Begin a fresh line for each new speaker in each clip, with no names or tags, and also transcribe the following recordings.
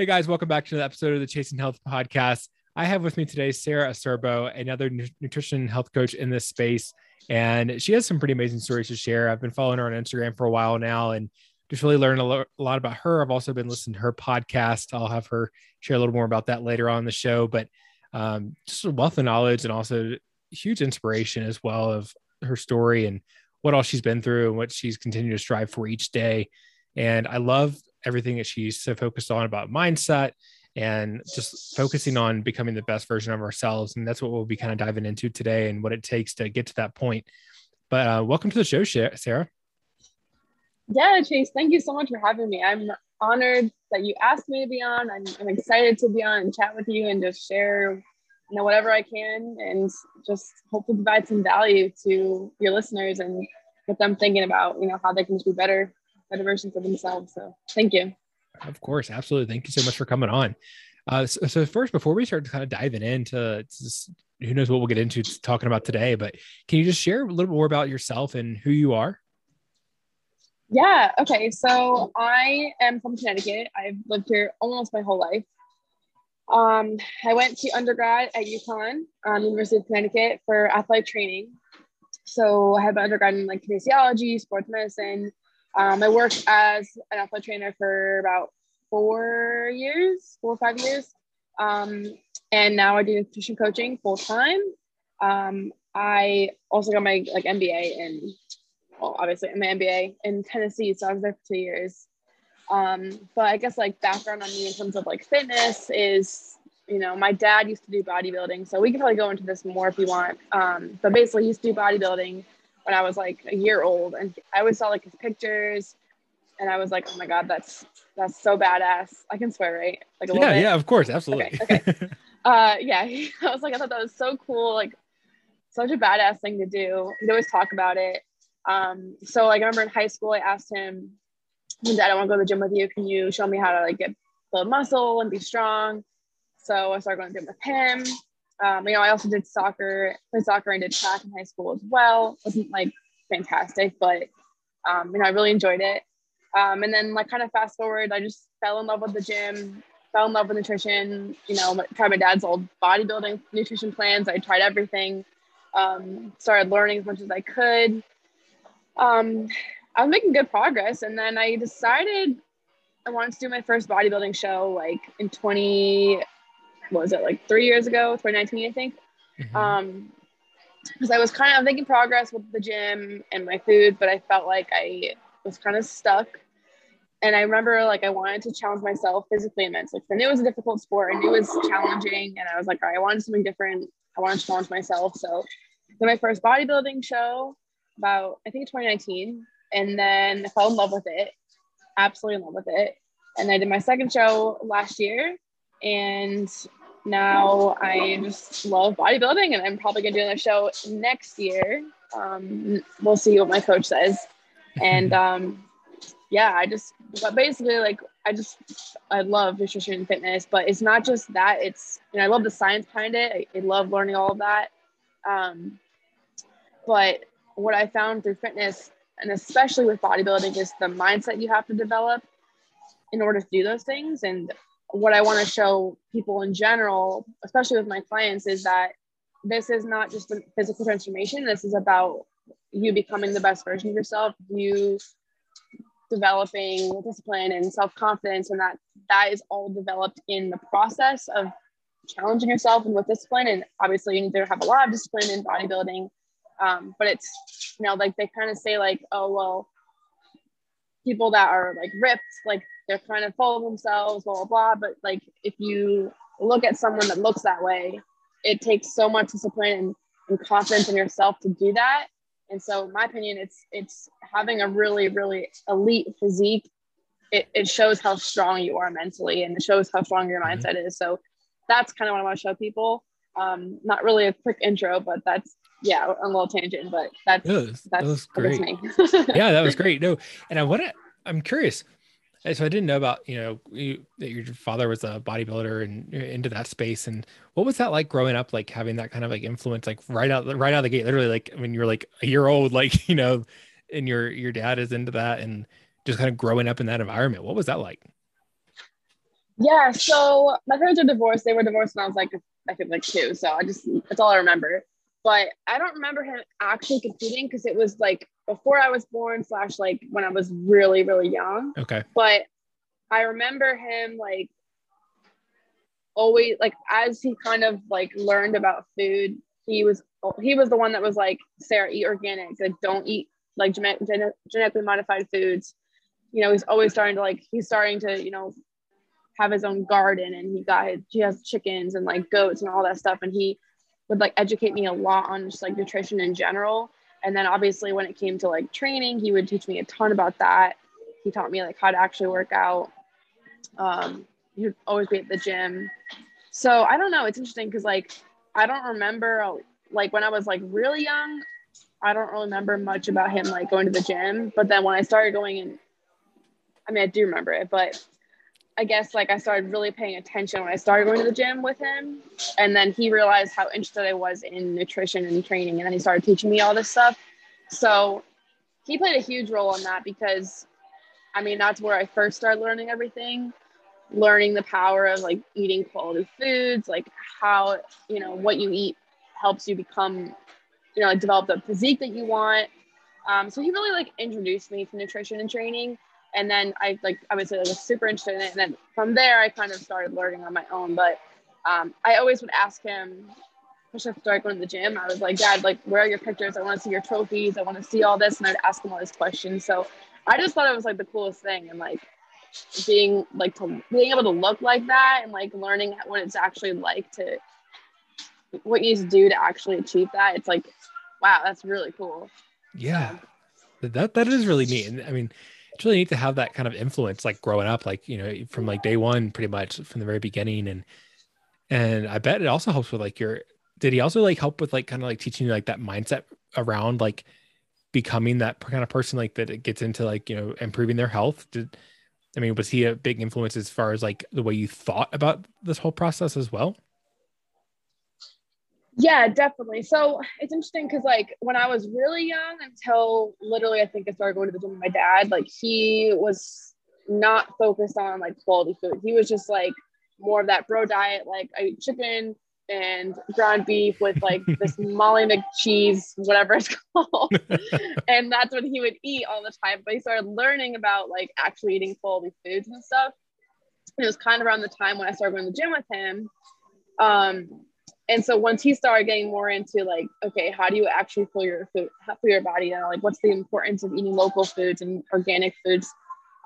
Hey guys, welcome back to the episode of the Chasing Health podcast. I have with me today Sarah Acerbo, another nutrition health coach in this space, and she has some pretty amazing stories to share. I've been following her on Instagram for a while now, and just really learned a, lo- a lot about her. I've also been listening to her podcast. I'll have her share a little more about that later on the show, but um, just a wealth of knowledge and also huge inspiration as well of her story and what all she's been through and what she's continued to strive for each day. And I love everything that she's so focused on about mindset and just focusing on becoming the best version of ourselves. And that's what we'll be kind of diving into today and what it takes to get to that point. But uh, welcome to the show, Sarah.
Yeah, Chase, thank you so much for having me. I'm honored that you asked me to be on. I'm, I'm excited to be on and chat with you and just share, you know, whatever I can and just hopefully provide some value to your listeners and get them thinking about, you know, how they can just be better better versions of themselves. So thank you.
Of course, absolutely. Thank you so much for coming on. Uh, so, so, first, before we start kind of diving into just, who knows what we'll get into talking about today, but can you just share a little more about yourself and who you are?
Yeah. Okay. So I am from Connecticut. I've lived here almost my whole life. Um, I went to undergrad at UConn, um, University of Connecticut, for athletic training. So I had my undergrad in like kinesiology, sports medicine, um, I worked as an athletic trainer for about four years, four or five years. Um, and now I do nutrition coaching full time. Um, I also got my like MBA in, well, obviously my MBA in Tennessee. So I was there for two years. Um, but I guess like background on me in terms of like fitness is, you know, my dad used to do bodybuilding. So we can probably go into this more if you want. Um, but basically, he used to do bodybuilding when I was like a year old, and I always saw like his pictures, and I was like, oh my god, that's that's so badass. I can swear, right?
Like a yeah, yeah, of course, absolutely.
Okay, okay. uh, yeah, I was like, I thought that was so cool, like such a badass thing to do. He'd always talk about it. Um, so like I remember in high school, I asked him, Dad, I want to go to the gym with you. Can you show me how to like get build muscle and be strong? So I started going to the gym with him. Um, you know, I also did soccer, played soccer and did track in high school as well. wasn't like fantastic, but um, you know, I really enjoyed it. Um, and then like kind of fast forward, I just fell in love with the gym, fell in love with nutrition. You know, tried my dad's old bodybuilding nutrition plans. I tried everything. Um, started learning as much as I could. Um, I was making good progress, and then I decided I wanted to do my first bodybuilding show like in 20 what was it like three years ago 2019 i think? Mm-hmm. um because i was kind of making progress with the gym and my food but i felt like i was kind of stuck. And i remember like i wanted to challenge myself physically and mentally i knew it was a difficult sport and it was challenging and i was like all right i wanted something different. I wanted to challenge myself. So did my first bodybuilding show about i think 2019 and then I fell in love with it absolutely in love with it. And i did my second show last year and now I just love bodybuilding and I'm probably gonna do another show next year. Um, we'll see what my coach says. And um, yeah, I just but basically like I just I love nutrition and fitness, but it's not just that. It's you know I love the science behind it. I, I love learning all of that. Um, but what I found through fitness and especially with bodybuilding is the mindset you have to develop in order to do those things. And what I want to show people in general, especially with my clients, is that this is not just a physical transformation. This is about you becoming the best version of yourself, you developing discipline and self-confidence, and that that is all developed in the process of challenging yourself and with discipline. And obviously, you need to have a lot of discipline in bodybuilding. Um, but it's you know like they kind of say like, oh well, people that are like ripped, like they're trying to follow themselves, blah, blah, blah. But like if you look at someone that looks that way, it takes so much discipline and, and confidence in yourself to do that. And so in my opinion, it's it's having a really, really elite physique it, it shows how strong you are mentally and it shows how strong your mm-hmm. mindset is. So that's kind of what I want to show people. Um, not really a quick intro, but that's yeah, a little tangent, but that's that was, that's that was
great. yeah, that was great. No, and I want to. I'm curious. So I didn't know about you know you, that your father was a bodybuilder and into that space. And what was that like growing up? Like having that kind of like influence, like right out right out of the gate, literally like when you're like a year old, like you know, and your your dad is into that, and just kind of growing up in that environment. What was that like?
Yeah, so my parents are divorced. They were divorced when I was like I think like two. So I just that's all I remember. But I don't remember him actually competing because it was like before I was born, slash like when I was really, really young.
Okay.
But I remember him like always like as he kind of like learned about food, he was he was the one that was like, Sarah, eat organic, like don't eat like genetically modified foods. You know, he's always starting to like he's starting to, you know, have his own garden and he got his, he has chickens and like goats and all that stuff. And he would like educate me a lot on just like nutrition in general. And then obviously when it came to like training, he would teach me a ton about that. He taught me like how to actually work out. Um, he would always be at the gym. So I don't know. It's interesting because like I don't remember like when I was like really young, I don't really remember much about him like going to the gym. But then when I started going in, I mean I do remember it, but I guess like I started really paying attention when I started going to the gym with him. And then he realized how interested I was in nutrition and training. And then he started teaching me all this stuff. So he played a huge role in that because I mean, that's where I first started learning everything, learning the power of like eating quality foods, like how, you know, what you eat helps you become, you know, develop the physique that you want. Um, so he really like introduced me to nutrition and training and then I like obviously I was super interested in it. And then from there, I kind of started learning on my own. But um, I always would ask him, especially after I going to the gym, I was like, Dad, like, where are your pictures? I want to see your trophies. I want to see all this. And I'd ask him all these questions. So I just thought it was like the coolest thing. And like being like to being able to look like that and like learning what it's actually like to what you need to do to actually achieve that. It's like, wow, that's really cool.
Yeah. That that is really neat. And I mean, it's really neat to have that kind of influence, like growing up, like you know, from like day one, pretty much from the very beginning, and and I bet it also helps with like your. Did he also like help with like kind of like teaching you like that mindset around like becoming that kind of person like that it gets into like you know improving their health? Did I mean was he a big influence as far as like the way you thought about this whole process as well?
Yeah, definitely. So it's interesting because like when I was really young, until literally I think I started going to the gym with my dad, like he was not focused on like quality food. He was just like more of that bro diet, like I eat chicken and ground beef with like this Molly McCheese, whatever it's called. and that's what he would eat all the time. But he started learning about like actually eating quality foods and stuff. it was kind of around the time when I started going to the gym with him. Um, and so once he started getting more into like okay how do you actually fill your food for your body you like what's the importance of eating local foods and organic foods?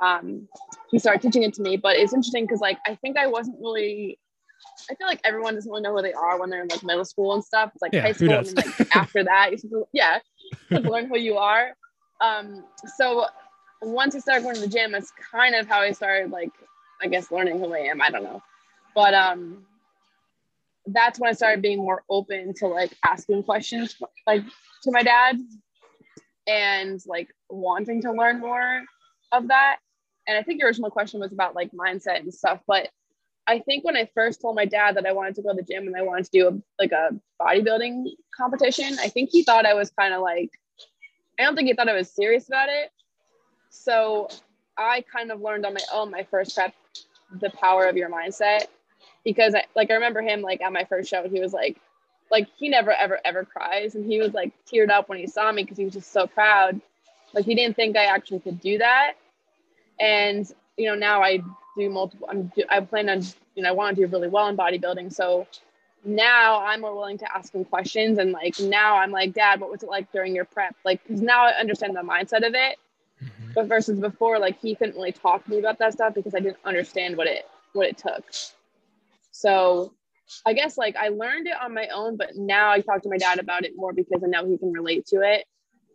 Um, he started teaching it to me but it's interesting because like i think i wasn't really i feel like everyone doesn't really know who they are when they're in like middle school and stuff. It's like yeah, high school and then, like after that you yeah learn who you are. Um, so once i started going to the gym it's kind of how i started like i guess learning who i am. I don't know. But um that's when I started being more open to like asking questions like to my dad and like wanting to learn more of that. And I think your original question was about like mindset and stuff, but I think when I first told my dad that I wanted to go to the gym and I wanted to do a, like a bodybuilding competition, I think he thought I was kind of like, I don't think he thought I was serious about it. So I kind of learned on my own my first prep the power of your mindset because I, like I remember him like at my first show, and he was like, like he never ever ever cries, and he was like teared up when he saw me because he was just so proud. Like he didn't think I actually could do that, and you know now I do multiple. I'm I plan on you know I want to do really well in bodybuilding, so now I'm more willing to ask him questions, and like now I'm like, Dad, what was it like during your prep? Like because now I understand the mindset of it. Mm-hmm. But versus before, like he couldn't really talk to me about that stuff because I didn't understand what it what it took. So I guess like I learned it on my own, but now I talk to my dad about it more because I know he can relate to it.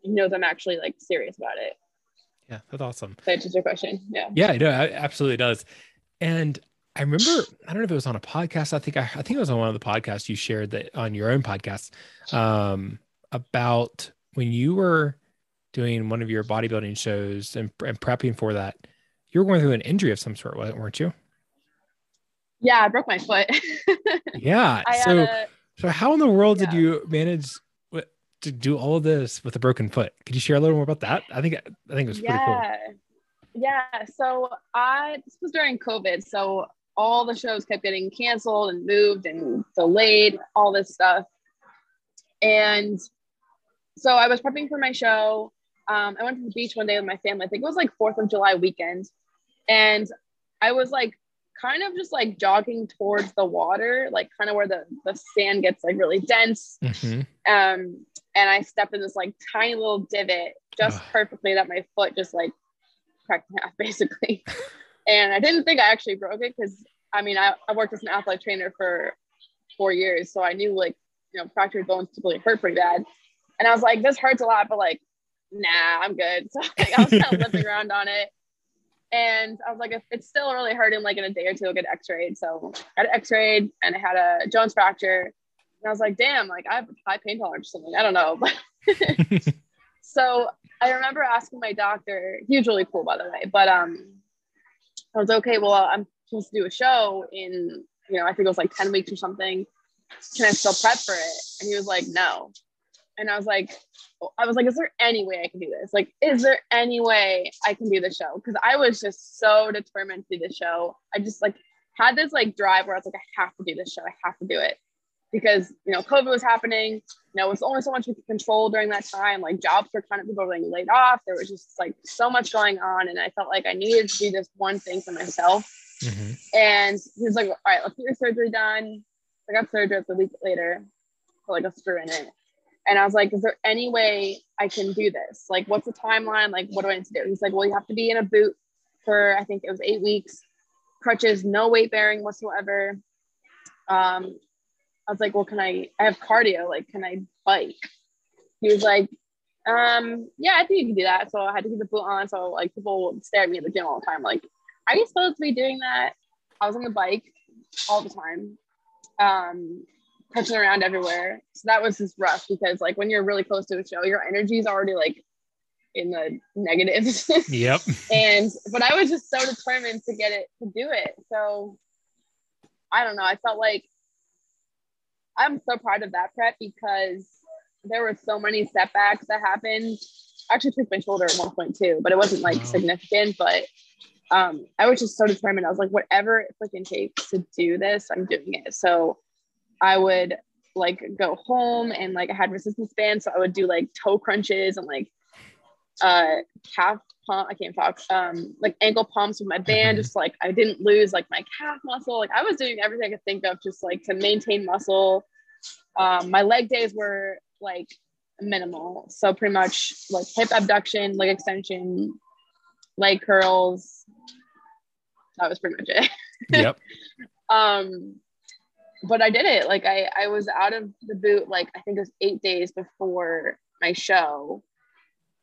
He knows I'm actually like serious about it.
Yeah, that's awesome.
That answers your question. Yeah.
Yeah, no, it absolutely does. And I remember, I don't know if it was on a podcast. I think I, I think it was on one of the podcasts you shared that on your own podcast um, about when you were doing one of your bodybuilding shows and, and prepping for that. You were going through an injury of some sort, weren't you?
Yeah, I broke my foot.
yeah. so, a, so how in the world yeah. did you manage to do all of this with a broken foot? Could you share a little more about that? I think I think it was
yeah.
pretty cool.
Yeah. So I this was during COVID, so all the shows kept getting canceled and moved and delayed, all this stuff. And so I was prepping for my show. Um, I went to the beach one day with my family. I think it was like Fourth of July weekend, and I was like kind of just like jogging towards the water, like kind of where the, the sand gets like really dense. Mm-hmm. Um, and I stepped in this like tiny little divot just Ugh. perfectly that my foot just like cracked in half basically. and I didn't think I actually broke it because I mean, I, I worked as an athletic trainer for four years. So I knew like, you know, fractured bones typically hurt pretty bad. And I was like, this hurts a lot, but like, nah, I'm good. So like, I was kind of limping around on it. And I was like, if it's still really hurting, like in a day or two, I'll get x-rayed. So I got x-rayed and I had a Jones fracture. And I was like, damn, like I have high pain tolerance or something. I don't know. so I remember asking my doctor, he was really cool by the way, but um I was okay, well, I'm supposed to do a show in, you know, I think it was like 10 weeks or something. Can I still prep for it? And he was like, no. And I was like, I was like, is there any way I can do this? Like, is there any way I can do the show? Because I was just so determined to do the show. I just like had this like drive where I was like, I have to do this show. I have to do it because you know COVID was happening. You know, it was only so much we could control during that time. Like jobs were kind of people were getting laid off. There was just like so much going on, and I felt like I needed to do this one thing for myself. Mm-hmm. And he was like, "All right, let's get your surgery done." I got surgery a week later, for like a screw in it. And I was like, is there any way I can do this? Like, what's the timeline? Like, what do I need to do? He's like, well, you have to be in a boot for, I think it was eight weeks, crutches, no weight bearing whatsoever. Um, I was like, well, can I, I have cardio, like, can I bike? He was like, um, yeah, I think you can do that. So I had to keep the boot on. So like people would stare at me at the gym all the time. Like, are you supposed to be doing that? I was on the bike all the time. Um, touching around everywhere. So that was just rough because like when you're really close to a show, your energy is already like in the negatives.
yep.
and but I was just so determined to get it to do it. So I don't know. I felt like I'm so proud of that prep because there were so many setbacks that happened. I actually took my shoulder at one point too, but it wasn't like wow. significant. But um, I was just so determined. I was like, whatever it freaking takes to do this, I'm doing it. So I would like go home and like I had resistance bands, so I would do like toe crunches and like uh calf pump. I can't talk. Um, like ankle pumps with my band, just like I didn't lose like my calf muscle. Like I was doing everything I could think of, just like to maintain muscle. Um, my leg days were like minimal, so pretty much like hip abduction, leg extension, leg curls. That was pretty much it.
Yep.
um but I did it. Like I, I was out of the boot like I think it was eight days before my show.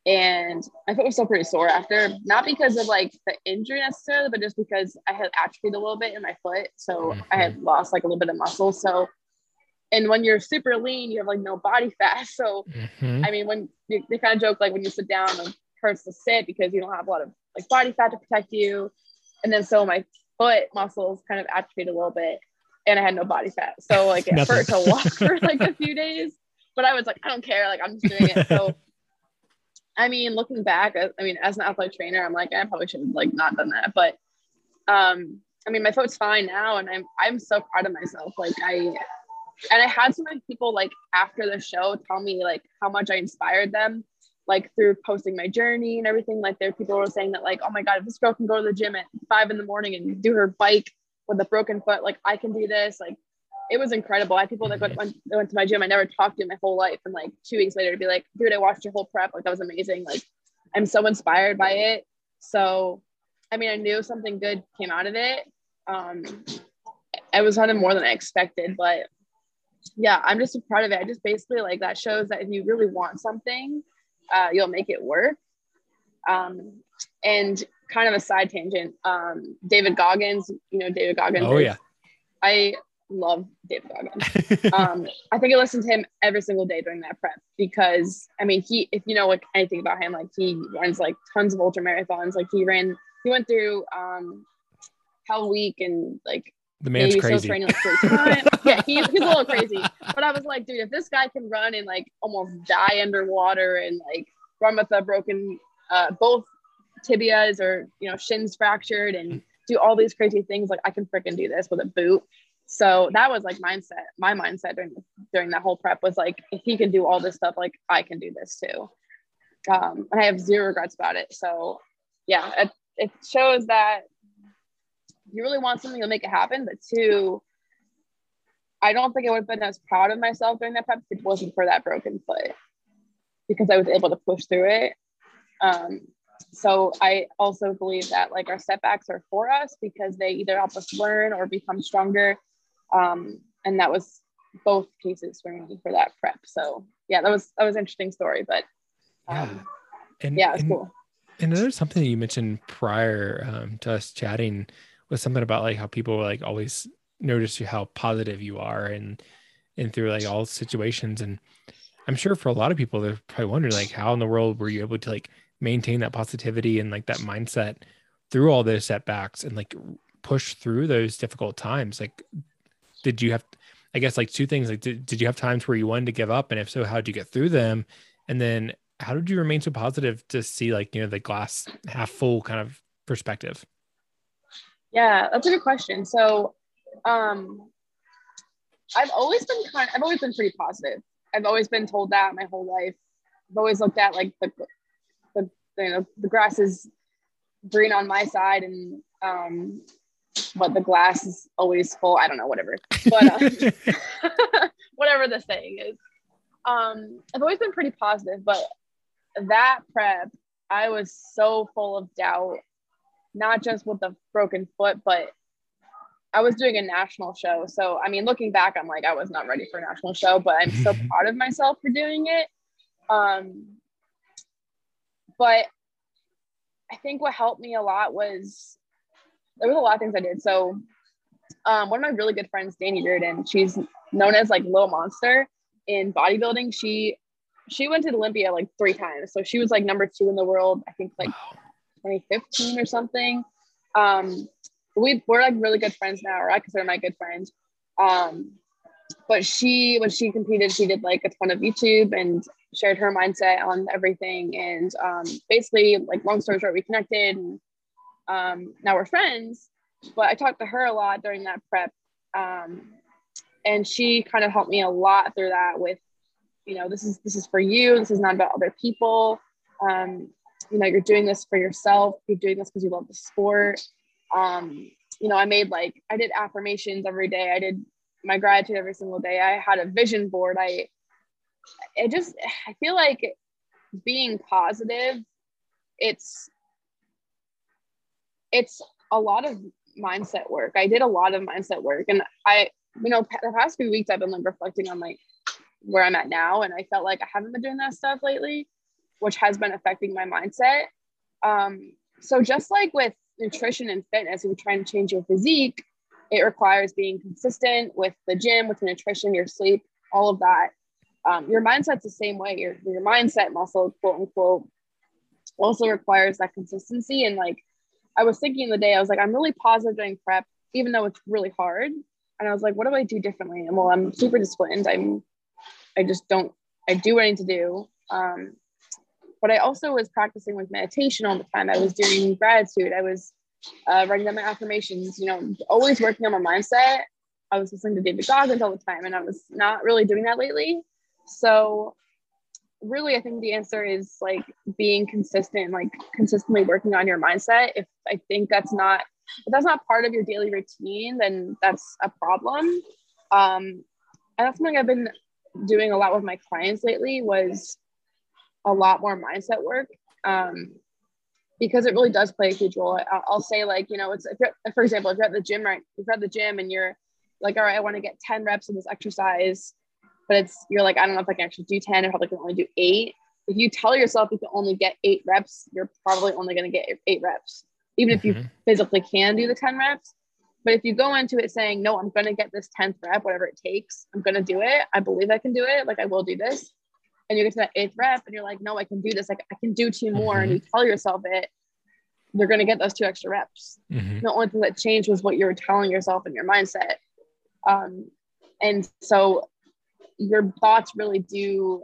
And my foot was still pretty sore after, not because of like the injury necessarily, but just because I had atrophied a little bit in my foot. So mm-hmm. I had mm-hmm. lost like a little bit of muscle. So, and when you're super lean, you have like no body fat. So, mm-hmm. I mean, when you, they kind of joke like when you sit down, it hurts to sit because you don't have a lot of like body fat to protect you. And then so my foot muscles kind of atrophied a little bit and I had no body fat. So like it hurt to walk for like a few days, but I was like, I don't care. Like I'm just doing it. So, I mean, looking back, I mean, as an athletic trainer, I'm like, I probably should have like not done that. But, um, I mean, my foot's fine now, and I'm I'm so proud of myself. Like I, and I had so many people like after the show tell me like how much I inspired them, like through posting my journey and everything. Like there, people were saying that like, oh my god, if this girl can go to the gym at five in the morning and do her bike with a broken foot, like I can do this. Like it was incredible. I had people that went, went, went to my gym I never talked to my whole life. And like two weeks later to be like, dude, I watched your whole prep. Like that was amazing. Like I'm so inspired by it. So, I mean, I knew something good came out of it. Um, it was kind of more than I expected, but yeah, I'm just so proud of it. I just basically like that shows that if you really want something, uh, you'll make it work. Um, and kind of a side tangent. Um, David Goggins, you know David Goggins.
Oh yeah.
I love David Goggins. um, I think I listened to him every single day during that prep because I mean he if you know like anything about him, like he runs like tons of ultra marathons. Like he ran he went through um Hell Week and like
the man's maybe crazy.
Training, like, yeah, he, he's a little crazy. But I was like, dude, if this guy can run and like almost die underwater and like run with a broken uh, both tibias or you know shins fractured and do all these crazy things, like I can freaking do this with a boot. So that was like mindset. My mindset during during that whole prep was like, if he can do all this stuff, like I can do this too. Um, and I have zero regrets about it. So yeah, it, it shows that you really want something, you'll make it happen. But two, I don't think I would have been as proud of myself during that prep if it wasn't for that broken foot because I was able to push through it. Um, so I also believe that like our setbacks are for us because they either help us learn or become stronger. Um, and that was both cases for me for that prep. So yeah, that was that was an interesting story, but um, yeah, and, yeah, it's cool.
And there's something that you mentioned prior um, to us chatting was something about like how people were like always notice you how positive you are and and through like all situations and i'm sure for a lot of people they're probably wondering like how in the world were you able to like maintain that positivity and like that mindset through all those setbacks and like push through those difficult times like did you have i guess like two things like did, did you have times where you wanted to give up and if so how did you get through them and then how did you remain so positive to see like you know the glass half full kind of perspective
yeah, that's a good question. So, um, I've always been kind. I've always been pretty positive. I've always been told that my whole life. I've always looked at like the you know the grass is green on my side and um, but the glass is always full. I don't know, whatever. But uh, whatever the saying is. Um, I've always been pretty positive, but that prep, I was so full of doubt not just with the broken foot, but I was doing a national show. So, I mean, looking back, I'm like, I was not ready for a national show, but I'm so proud of myself for doing it. Um, but I think what helped me a lot was there was a lot of things I did. So, um, one of my really good friends, Dani Reardon, she's known as like Little Monster in bodybuilding. She she went to Olympia like three times, so she was like number two in the world. I think like 2015 or something. Um, we we're like really good friends now, or I consider my good friends. Um, but she, when she competed, she did like a ton of YouTube and shared her mindset on everything. And um, basically, like long story short, we connected, and um, now we're friends. But I talked to her a lot during that prep, um, and she kind of helped me a lot through that. With, you know, this is this is for you. This is not about other people. Um, you know you're doing this for yourself you're doing this because you love the sport um you know i made like i did affirmations every day i did my gratitude every single day. I had a vision board. I it just i feel like being positive it's it's a lot of mindset work. I did a lot of mindset work and i you know the past few weeks i've been like reflecting on like where i'm at now and i felt like i haven't been doing that stuff lately which has been affecting my mindset. Um, so just like with nutrition and fitness, you're trying to change your physique, it requires being consistent with the gym, with the nutrition, your sleep, all of that. Um, your mindset's the same way. Your your mindset muscle, quote unquote, also requires that consistency. And like I was thinking the day, I was like, I'm really positive during prep, even though it's really hard. And I was like, what do I do differently? And well, I'm super disciplined. I'm I just don't I do what I need to do. Um, but I also was practicing with meditation all the time. I was doing gratitude. I was uh, writing down my affirmations, you know, always working on my mindset. I was listening to David Goggins all the time, and I was not really doing that lately. So, really, I think the answer is like being consistent, like consistently working on your mindset. If I think that's not if that's not part of your daily routine, then that's a problem. Um, and that's something I've been doing a lot with my clients lately was a lot more mindset work um, because it really does play a huge role. I'll, I'll say like, you know, it's for example, if you're at the gym, right? If you're at the gym and you're like, all right, I want to get 10 reps of this exercise, but it's, you're like, I don't know if I can actually do 10, I probably can only do eight. if you tell yourself you can only get eight reps, you're probably only going to get eight reps, even mm-hmm. if you mm-hmm. physically can do the 10 reps. But if you go into it saying, no, I'm going to get this 10th rep, whatever it takes, I'm going to do it. I believe I can do it. Like I will do this. And you get to that eighth rep and you're like, no, I can do this. Like I can do two more. Mm-hmm. And you tell yourself it, you're going to get those two extra reps. Mm-hmm. The only thing that changed was what you were telling yourself and your mindset. Um, and so your thoughts really do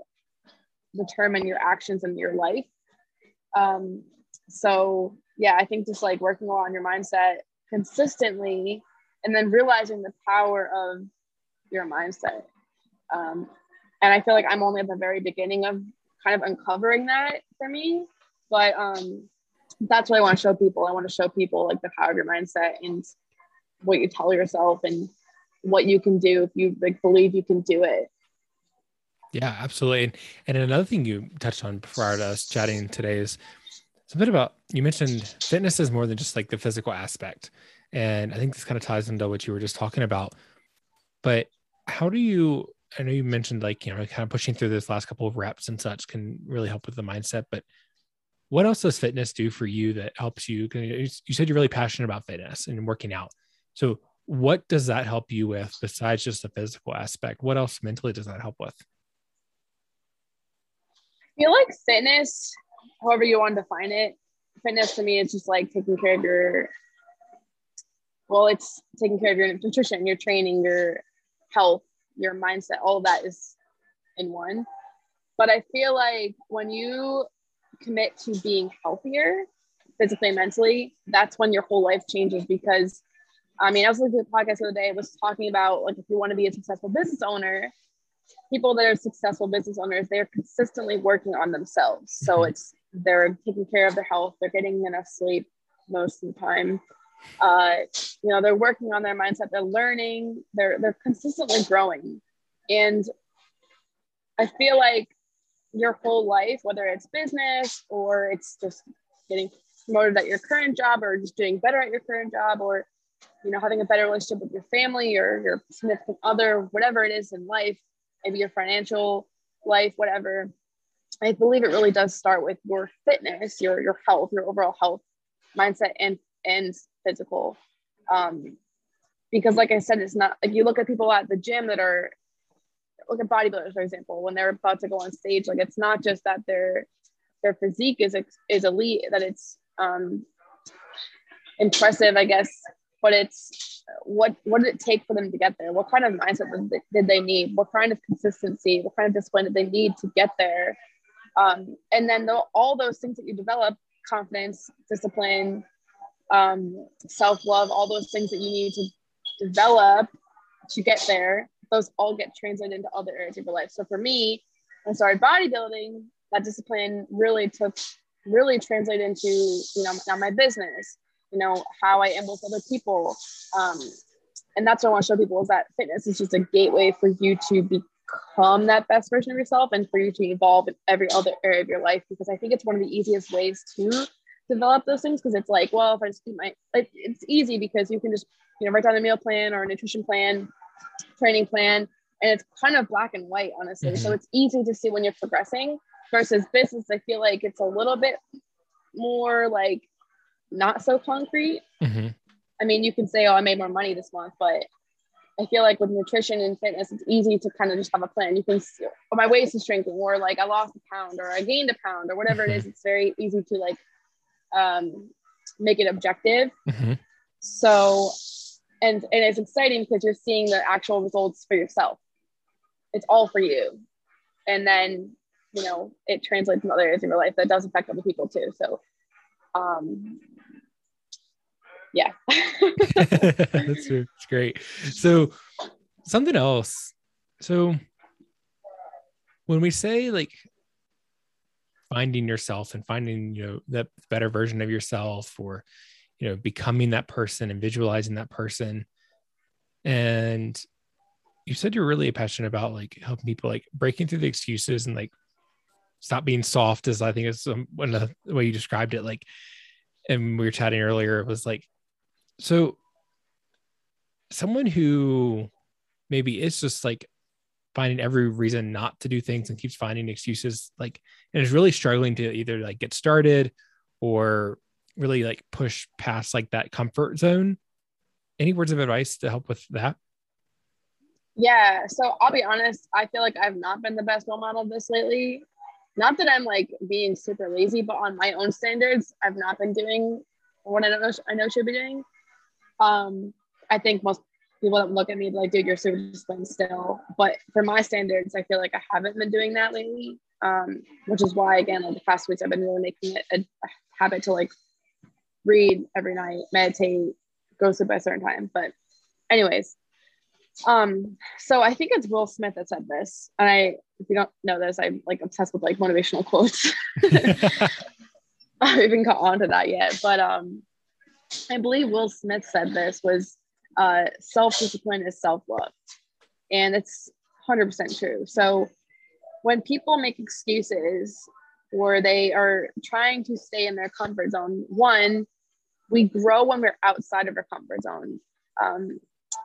determine your actions in your life. Um, so yeah, I think just like working on your mindset consistently and then realizing the power of your mindset. Um, and I feel like I'm only at the very beginning of kind of uncovering that for me. But um, that's what I want to show people. I want to show people like the power of your mindset and what you tell yourself and what you can do if you like believe you can do it.
Yeah, absolutely. And, and another thing you touched on prior to us chatting today is something about you mentioned fitness is more than just like the physical aspect. And I think this kind of ties into what you were just talking about. But how do you I know you mentioned like, you know, kind of pushing through this last couple of reps and such can really help with the mindset, but what else does fitness do for you that helps you? You said you're really passionate about fitness and working out. So what does that help you with besides just the physical aspect? What else mentally does that help with?
I feel like fitness, however you want to define it, fitness to me is just like taking care of your well, it's taking care of your nutrition, your training, your health, your mindset, all of that is in one. But I feel like when you commit to being healthier physically and mentally, that's when your whole life changes because I mean, I was listening to the podcast the other day, was talking about like if you want to be a successful business owner, people that are successful business owners, they're consistently working on themselves. So mm-hmm. it's they're taking care of their health, they're getting enough sleep most of the time. Uh, you know, they're working on their mindset, they're learning, they're they're consistently growing. And I feel like your whole life, whether it's business or it's just getting promoted at your current job or just doing better at your current job or you know having a better relationship with your family or your significant other whatever it is in life maybe your financial life, whatever. I believe it really does start with your fitness, your your health, your overall health, mindset, and and physical. Um, because, like I said, it's not like you look at people at the gym that are look at bodybuilders, for example, when they're about to go on stage. Like it's not just that their their physique is is elite, that it's um, impressive, I guess, but it's what what did it take for them to get there? What kind of mindset did they, did they need? What kind of consistency? What kind of discipline did they need to get there? Um, and then the, all those things that you develop confidence, discipline, um, self love, all those things that you need to develop to get there, those all get translated into other areas of your life. So for me, I started bodybuilding, that discipline really took really translated into you know now my business you know how i am with other people um, and that's what i want to show people is that fitness is just a gateway for you to become that best version of yourself and for you to evolve in every other area of your life because i think it's one of the easiest ways to develop those things because it's like well if i just keep my like it's easy because you can just you know write down a meal plan or a nutrition plan training plan and it's kind of black and white honestly mm-hmm. so it's easy to see when you're progressing versus business i feel like it's a little bit more like not so concrete. Mm-hmm. I mean, you can say, oh, I made more money this month, but I feel like with nutrition and fitness, it's easy to kind of just have a plan. You can, see, oh, my waist is shrinking, or like I lost a pound, or I gained a pound, or whatever mm-hmm. it is. It's very easy to like um, make it objective. Mm-hmm. So, and and it's exciting because you're seeing the actual results for yourself. It's all for you, and then you know it translates in other areas of your life that does affect other people too. So, um, yeah.
that's, that's great. So something else. So when we say like finding yourself and finding, you know, that better version of yourself or, you know, becoming that person and visualizing that person. And you said you're really passionate about like helping people like breaking through the excuses and like stop being soft as I think is one of the way you described it. Like, and we were chatting earlier, it was like so someone who maybe is just like finding every reason not to do things and keeps finding excuses like and is really struggling to either like get started or really like push past like that comfort zone. Any words of advice to help with that?
Yeah so i'll be honest i feel like i've not been the best role model of this lately. Not that i'm like being super lazy but on my own standards i've not been doing what i know i know should be doing. Um i think most people that look at me like, dude, you're super disciplined still. But for my standards, I feel like I haven't been doing that lately. Um, which is why again, like the past weeks I've been really making it a, a habit to like read every night, meditate, go sleep by a certain time. But anyways, um, so I think it's Will Smith that said this. And I if you don't know this, I'm like obsessed with like motivational quotes. I haven't even got onto that yet. But um I believe Will Smith said this was uh, self discipline is self love. And it's 100% true. So when people make excuses or they are trying to stay in their comfort zone, one, we grow when we're outside of our comfort zone. Um,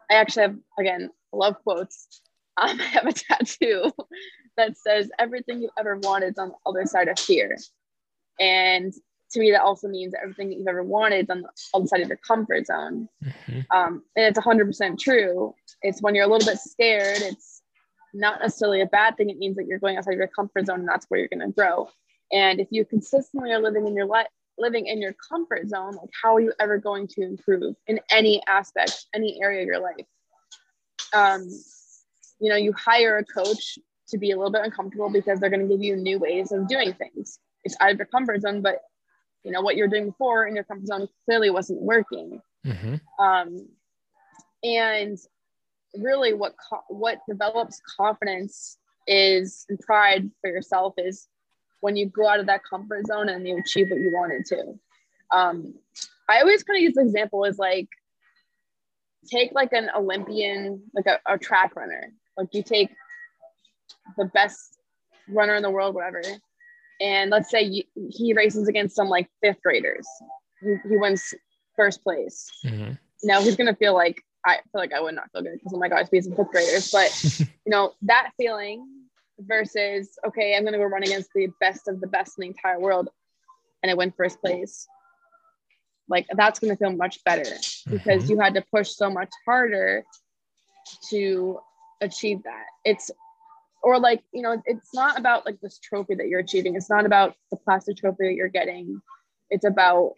I actually have, again, love quotes. Um, I have a tattoo that says, Everything you ever wanted is on the other side of fear. And to me, that also means that everything that you've ever wanted is on the other side of your comfort zone. Mm-hmm. Um, and it's 100% true. It's when you're a little bit scared, it's not necessarily a bad thing. It means that you're going outside of your comfort zone and that's where you're going to grow. And if you consistently are living in your life, living in your comfort zone, like how are you ever going to improve in any aspect, any area of your life? Um, you know, you hire a coach to be a little bit uncomfortable because they're going to give you new ways of doing things. It's out of your comfort zone, but you know what you're doing before in your comfort zone clearly wasn't working. Mm-hmm. um, and really what co- what develops confidence is and pride for yourself is when you go out of that comfort zone and you achieve what you wanted to. Um, i always kind of use the example as like take like an olympian like a, a track runner. Like you take the best runner in the world whatever and let's say he races against some like fifth graders. He, he wins first place. Mm-hmm. now he's gonna feel like i feel like i would not feel good because oh my god he's some fifth graders. But you know that feeling versus okay i'm gonna go run against the best of the best in the entire world and i win first place. Like that's gonna feel much better because mm-hmm. you had to push so much harder to achieve that. It's or like you know it's not about like this trophy that you're achieving. It's not about the plastic trophy that you're getting. It's about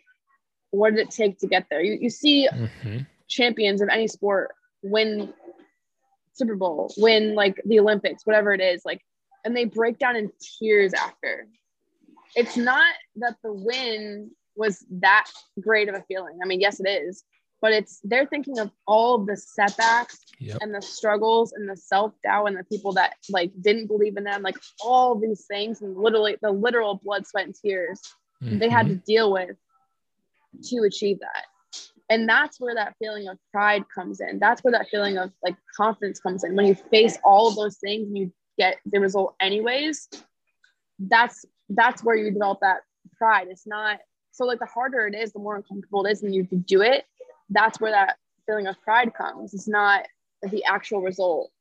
what did it take to get there. You, you see mm-hmm. champions of any sport win super bowl win like the olympics whatever it is like and they break down in tears after. It's not that the win was that great of a feeling. I mean yes it is but it's they're thinking of all of the setbacks yep. and the struggles and the self-doubt and the people that like didn't believe in them like all these things and literally the literal blood sweat and tears mm-hmm. they had to mm-hmm. deal with to achieve that and that's where that feeling of pride comes in that's where that feeling of like confidence comes in when you face all of those things and you get the result anyways that's that's where you develop that pride it's not so like the harder it is the more uncomfortable it is and you do it that's where that feeling of pride comes. It's not the actual result.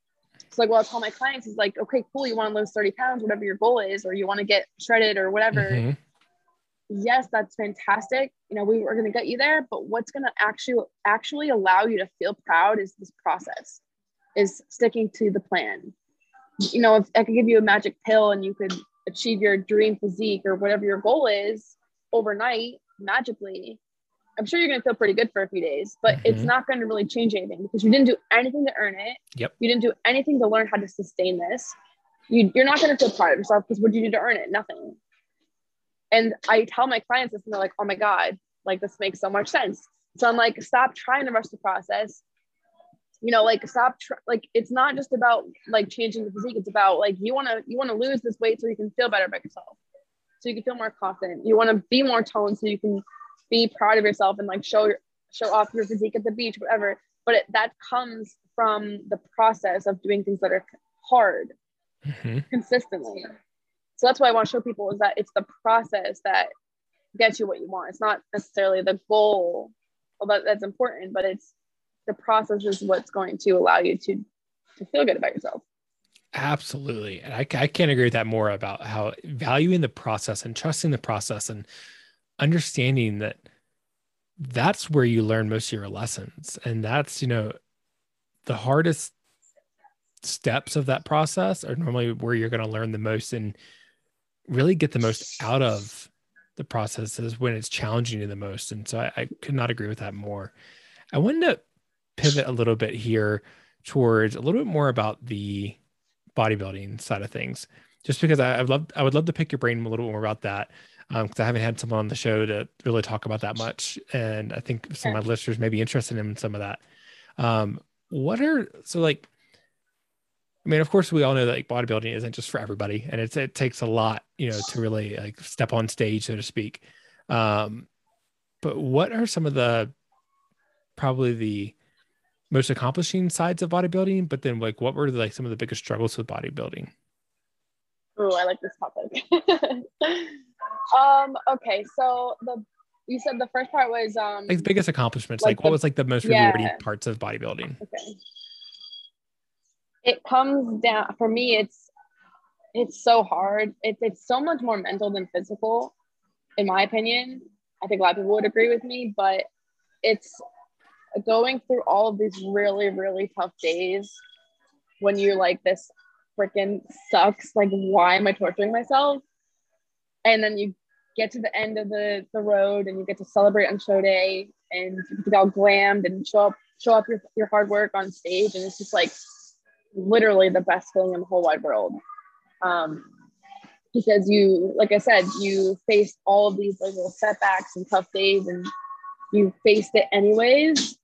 So like what I tell my clients is like, okay, cool, you want to lose 30 pounds, whatever your goal is, or you want to get shredded or whatever. Mm-hmm. Yes, that's fantastic. You know, we are gonna get you there, but what's gonna actually actually allow you to feel proud is this process, is sticking to the plan. You know, if I could give you a magic pill and you could achieve your dream physique or whatever your goal is overnight magically, I'm sure you're going to feel pretty good for a few days, but mm-hmm. it's not going to really change anything because you didn't do anything to earn it.
Yep.
You didn't do anything to learn how to sustain this. You, you're not going to feel proud of yourself because what did you do to earn it? Nothing. And I tell my clients this and they're like, oh my God, like this makes so much sense. So I'm like, stop trying to rush the process. You know, like stop, tr- like it's not just about like changing the physique. It's about like you want to, you want to lose this weight so you can feel better about yourself. So you can feel more confident. You want to be more toned so you can be proud of yourself and like show show off your physique at the beach, whatever. But it, that comes from the process of doing things that are hard mm-hmm. consistently. So that's why I want to show people is that it's the process that gets you what you want. It's not necessarily the goal, although that's important, but it's the process is what's going to allow you to to feel good about yourself.
Absolutely. And I, I can't agree with that more about how valuing the process and trusting the process and understanding that that's where you learn most of your lessons. And that's, you know, the hardest steps of that process are normally where you're going to learn the most and really get the most out of the process is when it's challenging you the most. And so I, I could not agree with that more. I wanted to pivot a little bit here towards a little bit more about the bodybuilding side of things, just because I, would love I would love to pick your brain a little more about that because um, I haven't had someone on the show to really talk about that much, and I think some of my listeners may be interested in some of that. Um, what are so like? I mean, of course, we all know that like bodybuilding isn't just for everybody, and it's it takes a lot, you know, to really like step on stage, so to speak. Um, but what are some of the probably the most accomplishing sides of bodybuilding? But then, like, what were like some of the biggest struggles with bodybuilding?
Oh, I like this topic. um. Okay, so the you said the first part was um
like the biggest accomplishments. Like, like what was like the most rewarding yeah. parts of bodybuilding? Okay
it comes down for me it's it's so hard it's it's so much more mental than physical in my opinion i think a lot of people would agree with me but it's going through all of these really really tough days when you're like this freaking sucks like why am i torturing myself and then you get to the end of the the road and you get to celebrate on show day and you get all glammed and show up show up your, your hard work on stage and it's just like literally the best feeling in the whole wide world. Um, because you, like I said, you faced all of these like little setbacks and tough days, and you faced it anyways.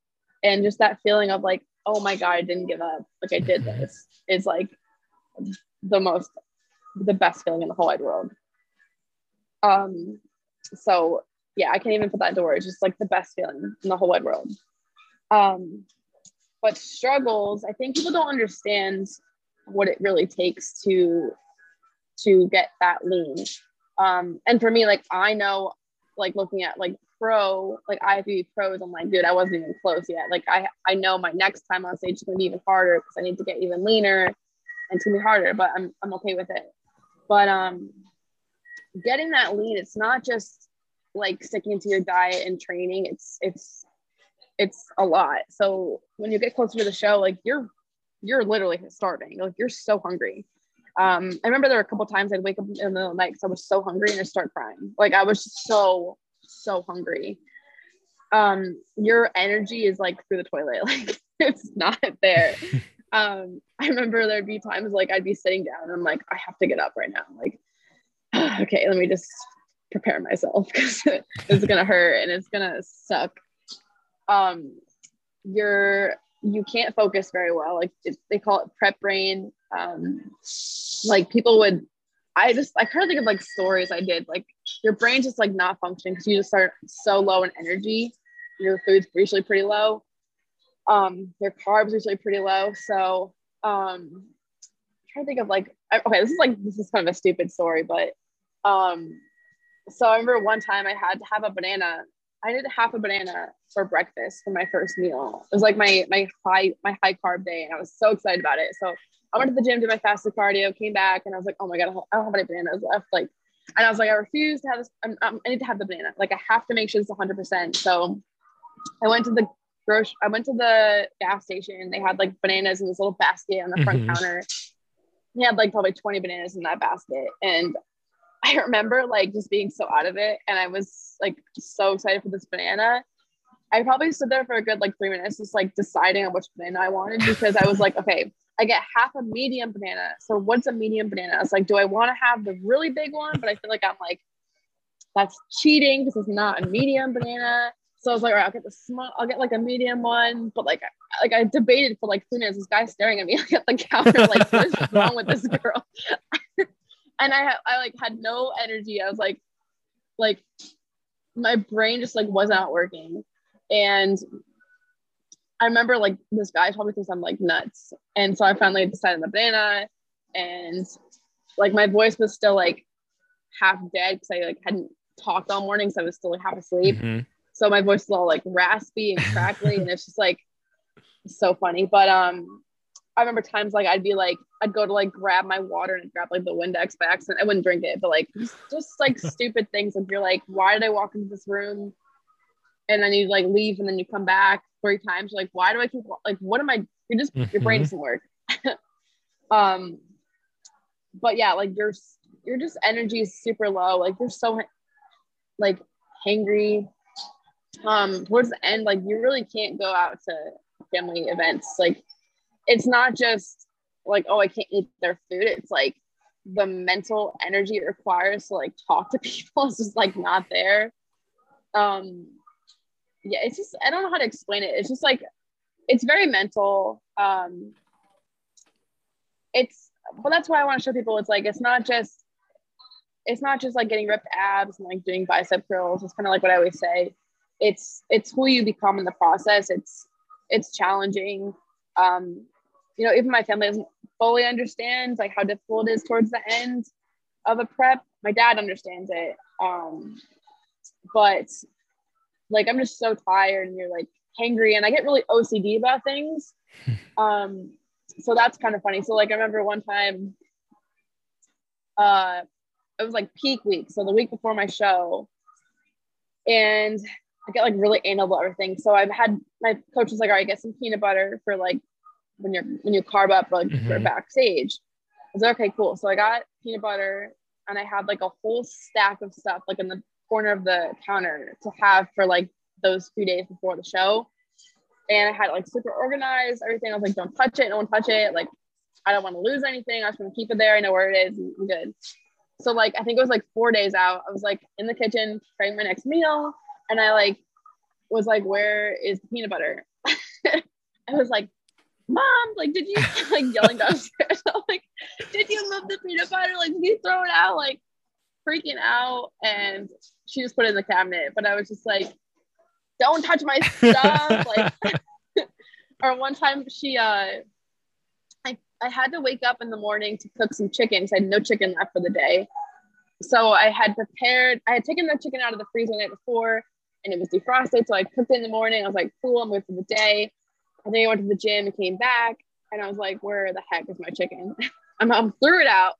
And just that feeling of like, oh my god, I didn't give up. Like I did this is like the most, the best feeling in the whole wide world. Um, so yeah, I can't even put that into words. Just like the best feeling in the whole wide world. Um, but struggles i think people don't understand what it really takes to to get that lean um and for me like i know like looking at like pro like IFBB pros i'm like dude i wasn't even close yet like i i know my next time on stage is to be even harder because i need to get even leaner and to be harder but i'm i'm okay with it but um getting that lean it's not just like sticking to your diet and training it's it's it's a lot. So when you get closer to the show, like you're you're literally starving. Like you're so hungry. Um, I remember there were a couple times I'd wake up in the middle of the night because I was so hungry and I start crying. Like I was so so hungry. Um, your energy is like through the toilet. Like it's not there. um, I remember there'd be times like I'd be sitting down and I'm like, I have to get up right now. Like, okay, let me just prepare myself because it's gonna hurt and it's gonna suck um, you're you can't focus very well. Like it, they call it prep brain. Um, like people would, I just I kind of think of like stories I did. Like your brain just like not functioning because you just start so low in energy. Your food's usually pretty low. Um, your carbs usually pretty low. So um, I'm trying to think of like okay, this is like this is kind of a stupid story, but um, so I remember one time I had to have a banana I did half a banana for breakfast for my first meal. It was like my my high my high carb day, and I was so excited about it. So I went to the gym, did my fasted cardio, came back, and I was like, oh my god, I don't have any bananas left. Like, and I was like, I refuse to have this. I'm, I'm, i need to have the banana. Like, I have to make sure it's 100. percent So I went to the grocery. I went to the gas station. They had like bananas in this little basket on the front mm-hmm. counter. They had like probably 20 bananas in that basket, and I remember like just being so out of it and I was like so excited for this banana. I probably stood there for a good like three minutes just like deciding on which banana I wanted because I was like, okay, I get half a medium banana. So what's a medium banana? It's like, do I want to have the really big one? But I feel like I'm like, that's cheating because it's not a medium banana. So I was like, all right, I'll get the small, I'll get like a medium one. But like, like I debated for like three minutes. This guy staring at me like, at the counter, like, what is wrong with this girl? And I I like had no energy. I was like, like my brain just like was not working, and I remember like this guy told me thinks I'm like nuts, and so I finally decided the banana, and like my voice was still like half dead because I like hadn't talked all morning, so I was still like half asleep. Mm-hmm. So my voice is all like raspy and crackly, and it's just like so funny. But um, I remember times like I'd be like, I'd go to like grab my water and grab like the Windex by accident. I wouldn't drink it, but like just, like stupid things. Like you're like, why did I walk into this room? And then you like leave and then you come back three times. You're like, why do I keep like what am I? You're just mm-hmm. your brain mm-hmm. doesn't work. um, but yeah, like your your just energy is super low. Like you're so like hangry. Um, towards the end, like you really can't go out to family events. Like it's not just like, oh, I can't eat their food. It's like the mental energy it requires to like talk to people is just like not there. Um yeah, it's just I don't know how to explain it. It's just like it's very mental. Um it's well that's why I want to show people it's like it's not just it's not just like getting ripped abs and like doing bicep curls. It's kind of like what I always say. It's it's who you become in the process. It's it's challenging. Um, you know, even my family doesn't fully understand like how difficult it is towards the end of a prep. My dad understands it. Um, but like I'm just so tired and you're like hangry and I get really OCD about things. Um, so that's kind of funny. So like I remember one time uh it was like peak week, so the week before my show. And I get like really anal about everything. So I've had my coach was like, all right, get some peanut butter for like when you're when you carb up like mm-hmm. for backstage. I was like, okay, cool. So I got peanut butter and I had like a whole stack of stuff like in the corner of the counter to have for like those few days before the show. And I had like super organized everything. I was like, don't touch it, no one touch it. Like, I don't want to lose anything. I just want to keep it there. I know where it is. I'm good. So like I think it was like four days out. I was like in the kitchen trying my next meal, and I like was like, "Where is the peanut butter?" I was like, mom, like, did you like yelling downstairs? I'm like, did you move the peanut butter? Like, did you throw it out? Like, freaking out. And she just put it in the cabinet. But I was just like, don't touch my stuff. like, or one time she, uh, I, I had to wake up in the morning to cook some chicken because I had no chicken left for the day. So I had prepared, I had taken the chicken out of the freezer the night before and it was defrosted. So I cooked it in the morning. I was like, cool, I'm good for the day. I think I went to the gym and came back, and I was like, "Where the heck is my chicken?" my mom threw it out.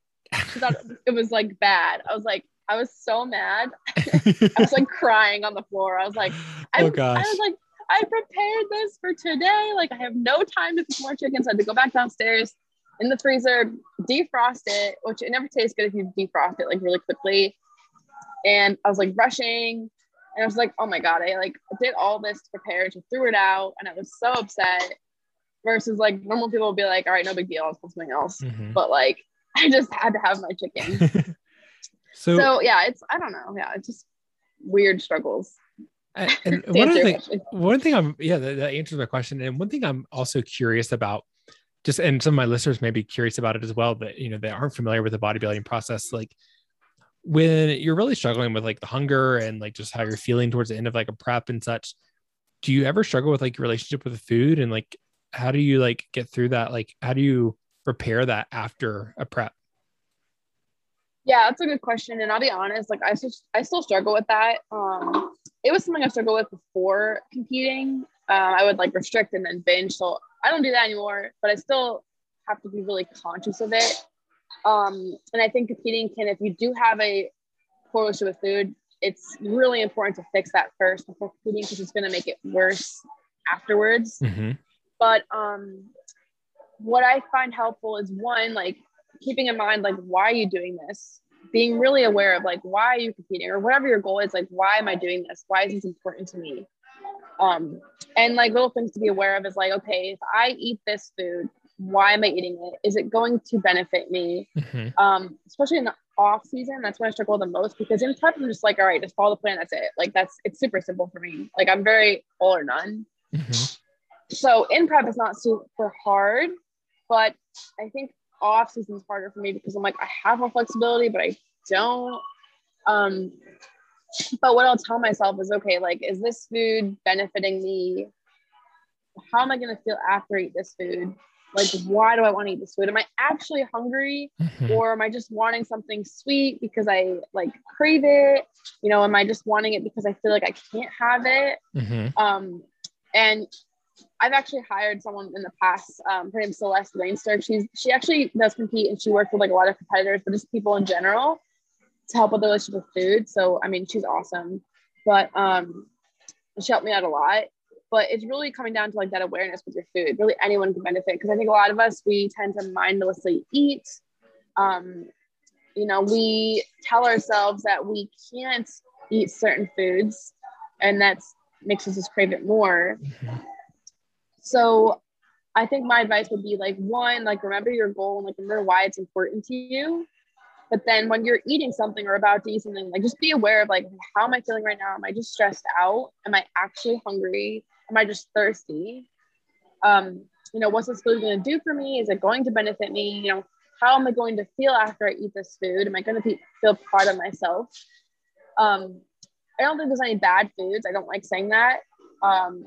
She thought it was like bad. I was like, I was so mad. I was like crying on the floor. I was like, oh, I, oh gosh. I was like, I prepared this for today. Like, I have no time to cook more chicken, so I had to go back downstairs in the freezer, defrost it, which it never tastes good if you defrost it like really quickly. And I was like rushing. And I was like, oh my God, I like did all this to prepare to threw it out. And I was so upset. Versus like normal people would be like, all right, no big deal, I'll put something else. Mm-hmm. But like I just had to have my chicken. so, so yeah, it's I don't know. Yeah, it's just weird struggles.
And one thing, one thing I'm yeah, that, that answers my question. And one thing I'm also curious about, just and some of my listeners may be curious about it as well, that you know they aren't familiar with the bodybuilding process. Like when you're really struggling with like the hunger and like just how you're feeling towards the end of like a prep and such, do you ever struggle with like your relationship with the food and like how do you like get through that? Like how do you repair that after a prep?
Yeah, that's a good question. And I'll be honest, like I still I still struggle with that. Um it was something I struggled with before competing. Uh, I would like restrict and then binge. So I don't do that anymore, but I still have to be really conscious of it. Um, and I think competing can, if you do have a poor relationship with food, it's really important to fix that first before competing because it's going to make it worse afterwards. Mm-hmm. But um, what I find helpful is one, like keeping in mind, like, why are you doing this? Being really aware of like, why are you competing or whatever your goal is, like, why am I doing this? Why is this important to me? Um, and like little things to be aware of is like, okay, if I eat this food, why am I eating it? Is it going to benefit me? Mm-hmm. Um, especially in the off season, that's when I struggle the most because in prep, I'm just like, all right, just follow the plan. That's it. Like that's it's super simple for me. Like I'm very all or none. Mm-hmm. So in prep, it's not super hard, but I think off season is harder for me because I'm like I have more flexibility, but I don't. Um, but what I'll tell myself is okay, like, is this food benefiting me? How am I going to feel after I eat this food? Like why do i want to eat this food am i actually hungry mm-hmm. or am i just wanting something sweet because i like crave it you know am i just wanting it because i feel like i can't have it mm-hmm. um and I've actually hired someone in the past. Um, her name's Celeste Rainster. She's she actually does compete and she works with like a lot of competitors, but just people in general to help with the relationship with food. So I mean, she's awesome. But um, she helped me out a lot. But it's really coming down to like that awareness with your food. Really, anyone can benefit because I think a lot of us we tend to mindlessly eat. Um, you know, we tell ourselves that we can't eat certain foods, and that makes us just crave it more. Mm-hmm. So I think my advice would be like one, like remember your goal and like remember why it's important to you. But then when you're eating something or about to eat something, like just be aware of like how am I feeling right now? Am I just stressed out? Am I actually hungry? Am I just thirsty? Um, you know, what's this food going to do for me? Is it going to benefit me? You know, how am I going to feel after I eat this food? Am I going to feel proud of myself? Um, I don't think there's any bad foods. I don't like saying that. Um,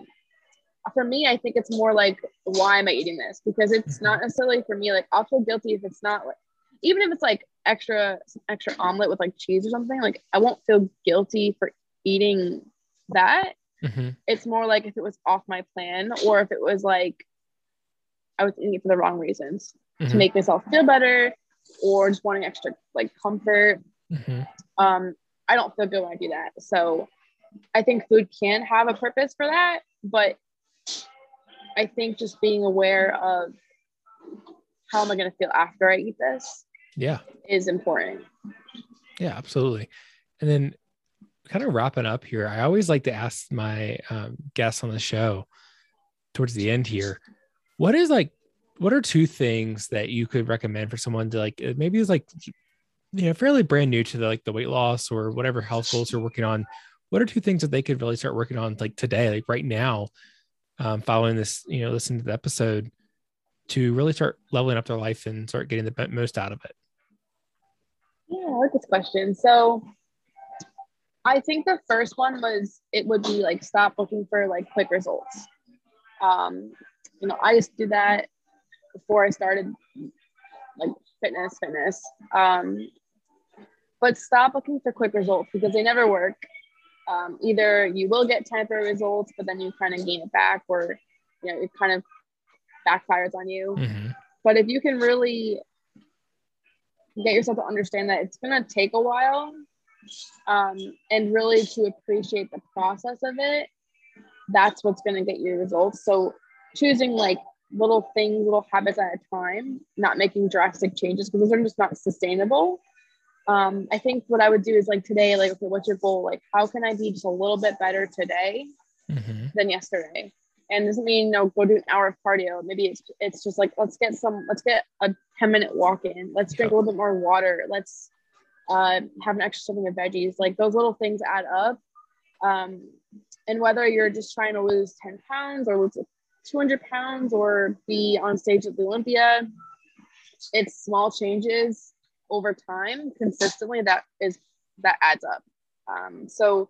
for me, I think it's more like, why am I eating this? Because it's mm-hmm. not necessarily for me. Like, I'll feel guilty if it's not like, even if it's like extra, extra omelet with like cheese or something. Like, I won't feel guilty for eating that. Mm-hmm. It's more like if it was off my plan or if it was like I was eating it for the wrong reasons mm-hmm. to make myself feel better or just wanting extra like comfort. Mm-hmm. Um, I don't feel good when I do that. So I think food can have a purpose for that, but I think just being aware of how am I going to feel after I eat this?
Yeah.
Is important.
Yeah, absolutely. And then kind of wrapping up here, I always like to ask my um, guests on the show towards the end here, what is like, what are two things that you could recommend for someone to like, maybe it's like, you know, fairly brand new to the, like the weight loss or whatever health goals you're working on. What are two things that they could really start working on like today, like right now, um, following this, you know, listening to the episode to really start leveling up their life and start getting the most out of it?
Yeah, I like this question. So I think the first one was it would be like stop looking for like quick results. Um, you know, I used to do that before I started like fitness, fitness. Um, but stop looking for quick results because they never work. Um, either you will get temporary results, but then you kind of gain it back, or you know, it kind of backfires on you. Mm-hmm. But if you can really get yourself to understand that it's going to take a while um, and really to appreciate the process of it that's what's going to get you results. So choosing like little things little habits at a time not making drastic changes because those are just not sustainable. Um, i think what i would do is like today like okay what's your goal? Like how can i be just a little bit better today mm-hmm. than yesterday? And doesn't mean you know go do an hour of cardio. Maybe it's it's just like let's get some let's get a 10 minute walk in. Let's drink a little bit more water. Let's uh, have an extra serving of veggies. Like those little things add up. Um, and whether you're just trying to lose 10 pounds or lose 200 pounds or be on stage at the Olympia, it's small changes over time consistently that is that adds up. Um, so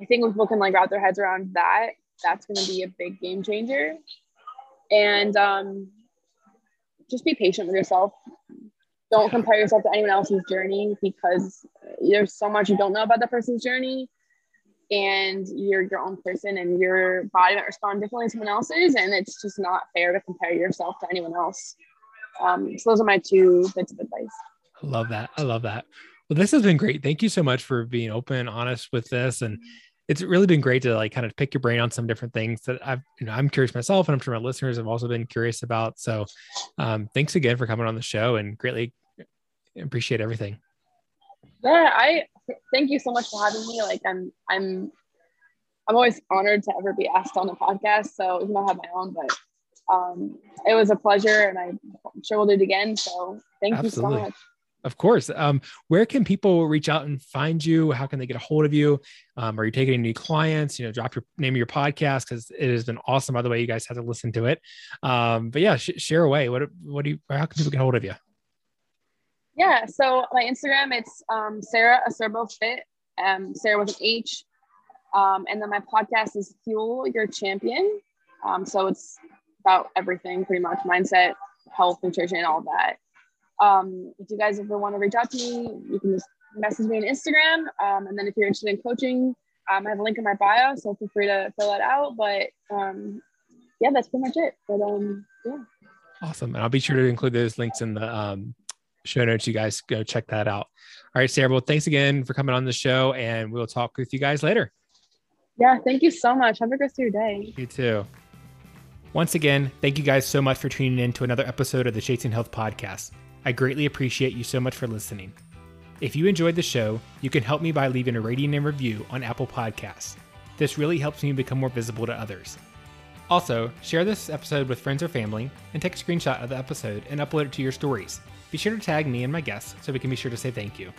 I think if people can like wrap their heads around that, that's going to be a big game changer. And um, just be patient with yourself don't compare yourself to anyone else's journey because there's so much you don't know about that person's journey and you're your own person and your body might respond differently to someone else's and it's just not fair to compare yourself to anyone else. Um, so those are my two bits of advice.
I love that. I love that. Well this has been great. Thank you so much for being open honest with this. And it's really been great to like kind of pick your brain on some different things that I've, you know, I'm curious myself, and I'm sure my listeners have also been curious about. So, um, thanks again for coming on the show and greatly appreciate everything.
Yeah, I thank you so much for having me. Like I'm I'm I'm always honored to ever be asked on a podcast. So even though I have my own, but um, it was a pleasure and I'm sure we'll do it again. So thank Absolutely. you so much.
Of course. Um, where can people reach out and find you? How can they get a hold of you? Um, are you taking any new clients? You know, drop your name of your podcast because it has been awesome. By the way, you guys have to listen to it. Um, but yeah, sh- share away. What what do you? How can people get a hold of you?
Yeah, so my Instagram it's um, Sarah Acerbo Fit, um, Sarah with an H, um, and then my podcast is Fuel Your Champion. Um, so it's about everything, pretty much mindset, health, nutrition, all that. Um, if you guys ever want to reach out to me, you can just message me on Instagram, um, and then if you're interested in coaching, um, I have a link in my bio, so feel free to fill that out. But um, yeah, that's pretty much it. But um, yeah.
Awesome. And I'll be sure to include those links in the um, show notes. You guys go check that out. All right, Sarah. Well, thanks again for coming on the show, and we'll talk with you guys later.
Yeah, thank you so much. Have a great rest of your day.
You too. Once again, thank you guys so much for tuning in to another episode of the Chasing Health podcast. I greatly appreciate you so much for listening. If you enjoyed the show, you can help me by leaving a rating and review on Apple Podcasts. This really helps me become more visible to others. Also, share this episode with friends or family and take a screenshot of the episode and upload it to your stories. Be sure to tag me and my guests so we can be sure to say thank you.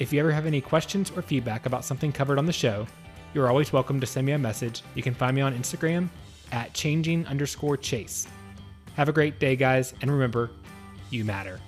If you ever have any questions or feedback about something covered on the show, you're always welcome to send me a message. You can find me on Instagram at changing underscore chase. Have a great day, guys, and remember, you matter.